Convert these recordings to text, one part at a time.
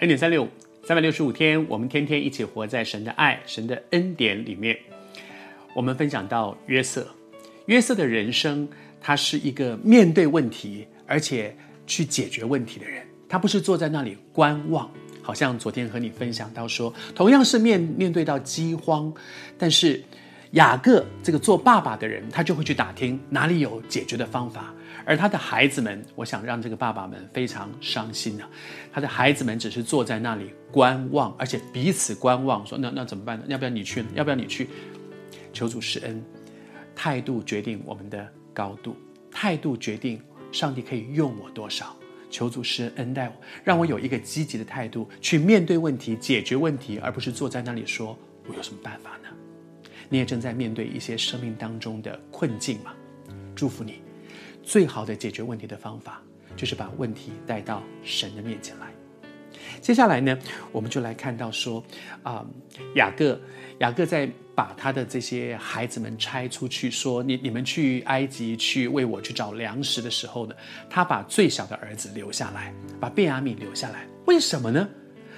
恩典三六五，三百六十五天，我们天天一起活在神的爱、神的恩典里面。我们分享到约瑟，约瑟的人生，他是一个面对问题而且去解决问题的人。他不是坐在那里观望，好像昨天和你分享到说，同样是面面对到饥荒，但是雅各这个做爸爸的人，他就会去打听哪里有解决的方法。而他的孩子们，我想让这个爸爸们非常伤心啊！他的孩子们只是坐在那里观望，而且彼此观望，说：“那那怎么办呢？要不要你去？要不要你去？”求主施恩，态度决定我们的高度，态度决定上帝可以用我多少。求主施恩待我，让我有一个积极的态度去面对问题、解决问题，而不是坐在那里说：“我有什么办法呢？”你也正在面对一些生命当中的困境吗？祝福你。最好的解决问题的方法，就是把问题带到神的面前来。接下来呢，我们就来看到说，啊、雅各，雅各在把他的这些孩子们拆出去，说你你们去埃及去为我去找粮食的时候呢，他把最小的儿子留下来，把便雅悯留下来。为什么呢？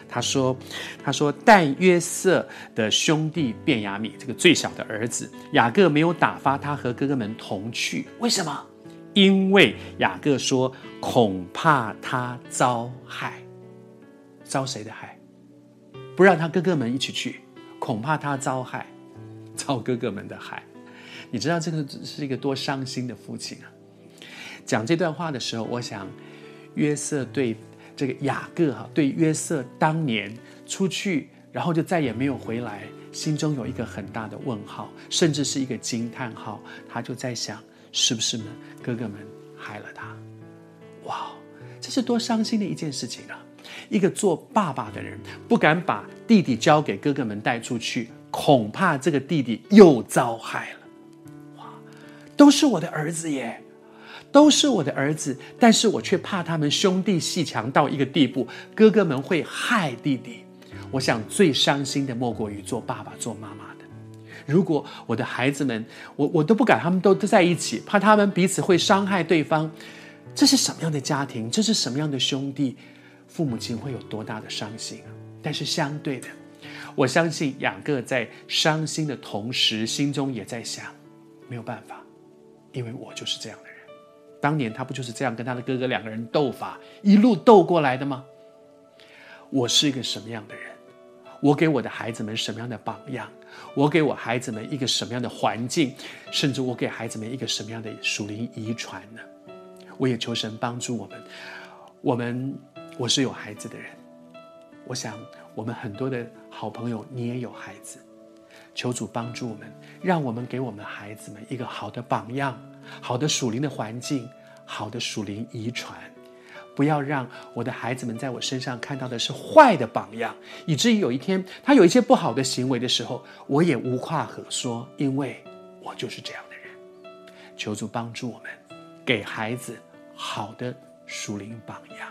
他说，他说，但约瑟的兄弟便雅米这个最小的儿子，雅各没有打发他和哥哥们同去。为什么？因为雅各说，恐怕他遭害，遭谁的害？不让他哥哥们一起去，恐怕他遭害，遭哥哥们的害。你知道这个是一个多伤心的父亲啊！讲这段话的时候，我想约瑟对这个雅各哈，对约瑟当年出去，然后就再也没有回来，心中有一个很大的问号，甚至是一个惊叹号。他就在想。是不是呢？哥哥们害了他，哇，这是多伤心的一件事情啊！一个做爸爸的人不敢把弟弟交给哥哥们带出去，恐怕这个弟弟又遭害了。哇，都是我的儿子耶，都是我的儿子，但是我却怕他们兄弟鬩墙到一个地步，哥哥们会害弟弟。我想最伤心的莫过于做爸爸、做妈妈的。如果我的孩子们，我我都不敢，他们都都在一起，怕他们彼此会伤害对方，这是什么样的家庭？这是什么样的兄弟？父母亲会有多大的伤心啊？但是相对的，我相信雅各在伤心的同时，心中也在想：没有办法，因为我就是这样的。当年他不就是这样跟他的哥哥两个人斗法，一路斗过来的吗？我是一个什么样的人？我给我的孩子们什么样的榜样？我给我孩子们一个什么样的环境？甚至我给孩子们一个什么样的属灵遗传呢？我也求神帮助我们。我们，我是有孩子的人，我想我们很多的好朋友，你也有孩子，求主帮助我们，让我们给我们孩子们一个好的榜样，好的属灵的环境，好的属灵遗传。不要让我的孩子们在我身上看到的是坏的榜样，以至于有一天他有一些不好的行为的时候，我也无话可说，因为我就是这样的人。求主帮助我们，给孩子好的属灵榜样。